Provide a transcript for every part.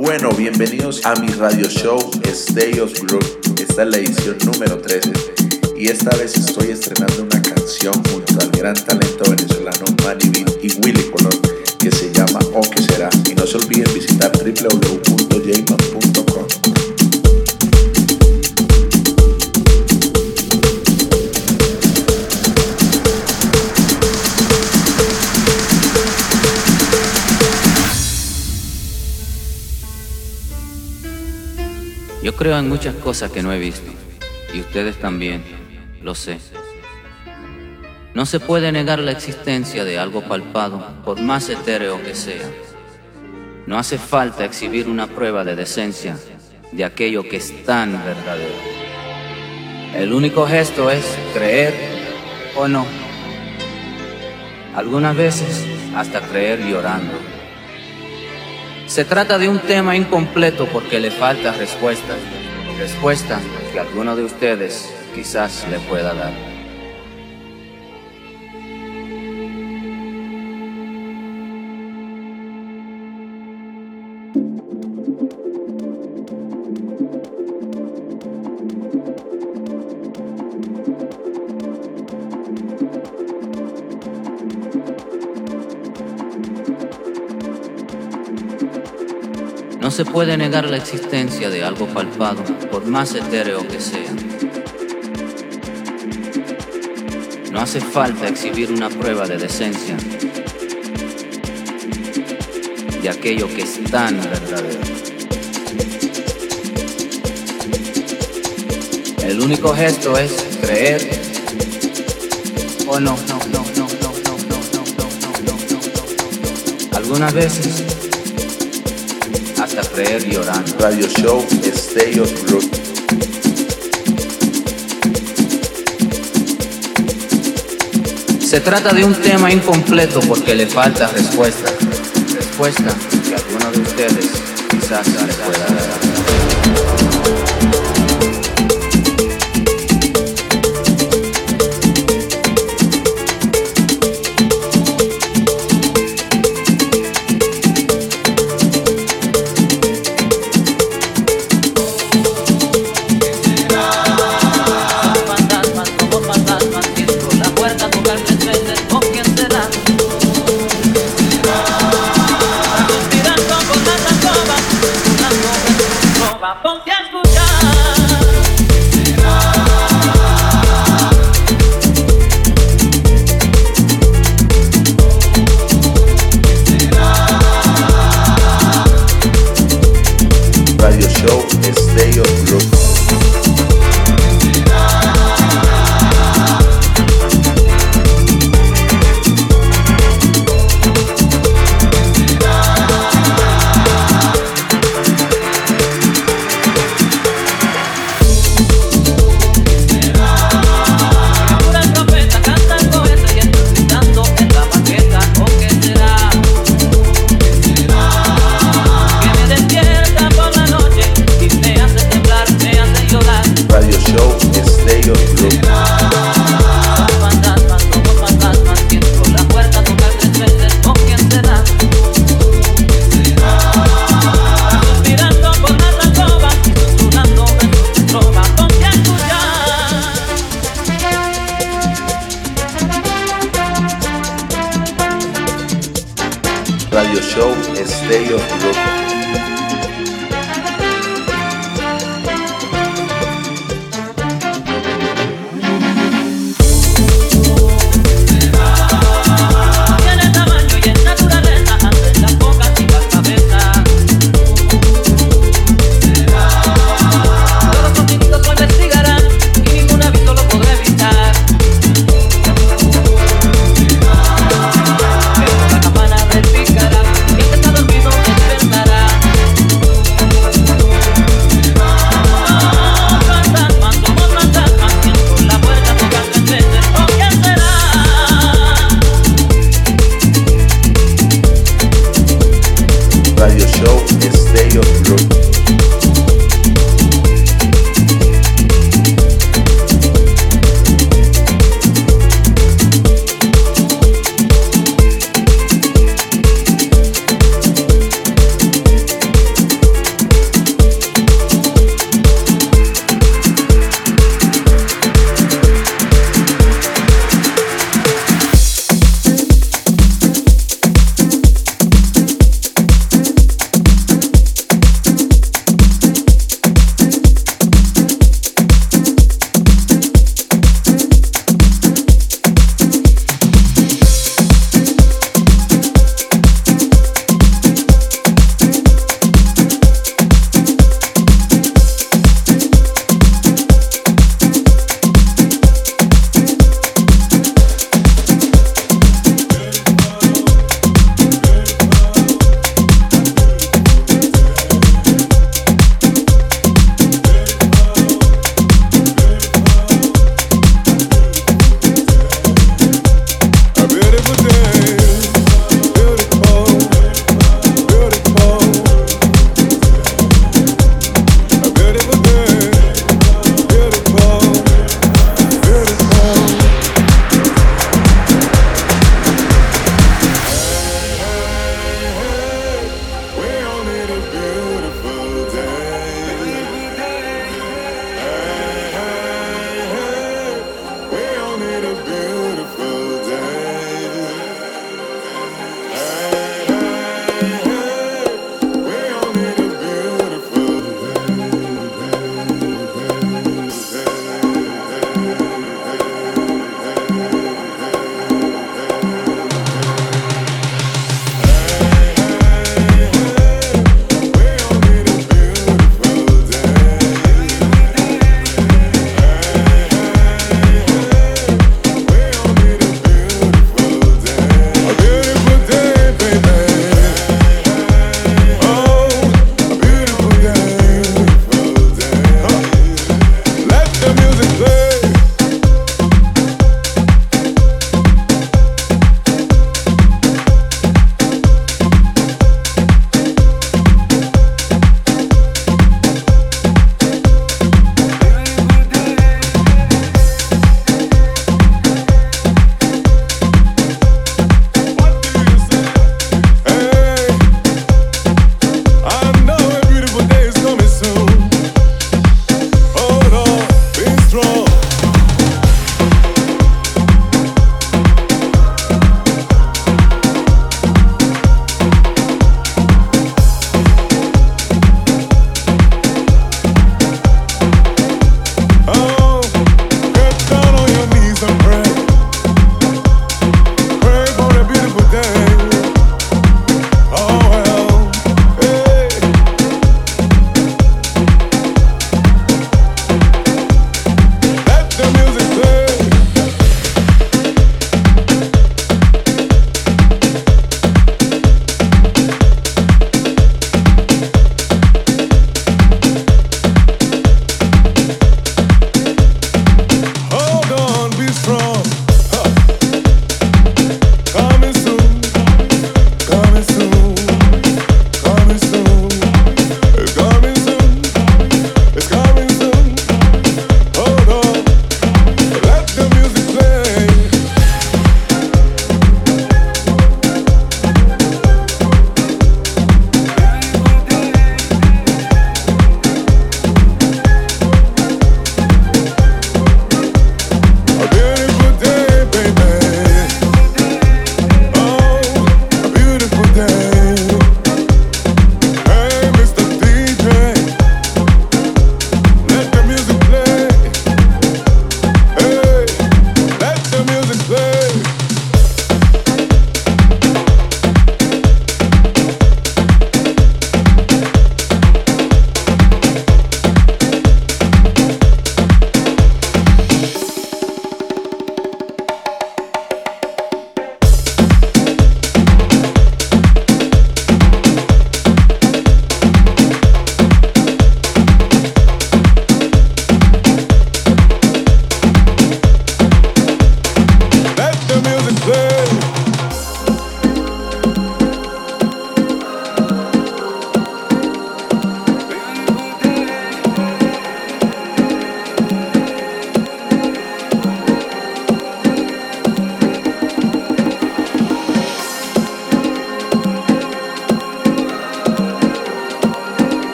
Bueno, bienvenidos a mi radio show Stayos Group. Esta es la edición número 13 y esta vez estoy estrenando una canción junto al gran talento venezolano Manny Beat y Willy Colón que se llama O que será. Y no se olviden visitar www.jman.com. creo en muchas cosas que no he visto, y ustedes también, lo sé. No se puede negar la existencia de algo palpado, por más etéreo que sea. No hace falta exhibir una prueba de decencia de aquello que es tan verdadero. El único gesto es creer o no. Algunas veces hasta creer llorando. Se trata de un tema incompleto porque le falta respuesta. Respuesta que alguno de ustedes quizás le pueda dar. Se puede negar la existencia de algo palpado, por más etéreo que sea. No hace falta exhibir una prueba de decencia de aquello que es tan verdadero. El único gesto es creer o no. no, no, no, no, no, no, no, no, no, no. Algunas veces llorando. Radio show Stayos Group. Se trata de un tema incompleto porque le falta respuesta. Respuesta que alguno de ustedes quizás pueda dar.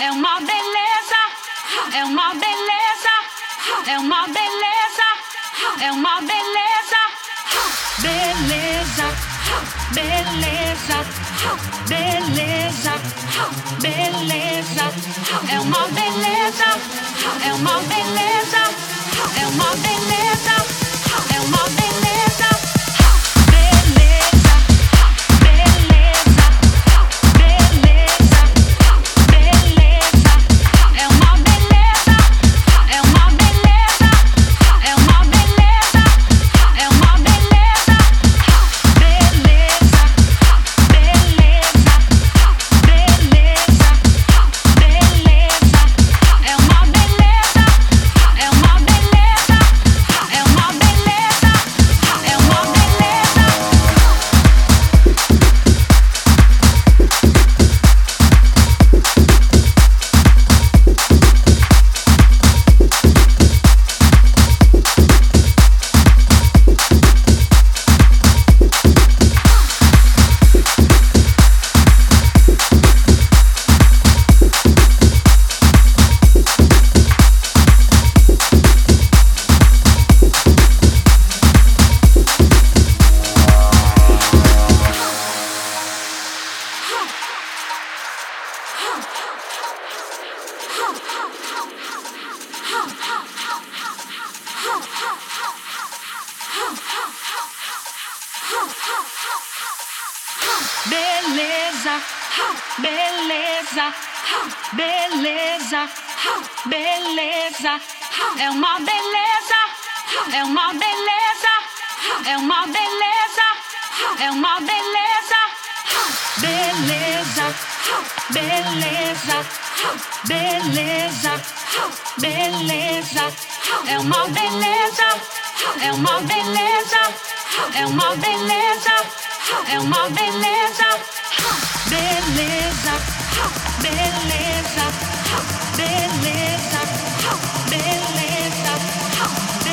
É uma beleza, é uma beleza, é uma beleza, é uma beleza, beleza, beleza, beleza, beleza. É uma beleza, é uma beleza, é uma beleza, é uma beleza. Beleza. É uma beleza, é uma beleza, é uma beleza, é uma beleza. Beleza, beleza, beleza, beleza. É uma beleza, é uma beleza, é uma beleza, é uma beleza. Beleza, beleza, now.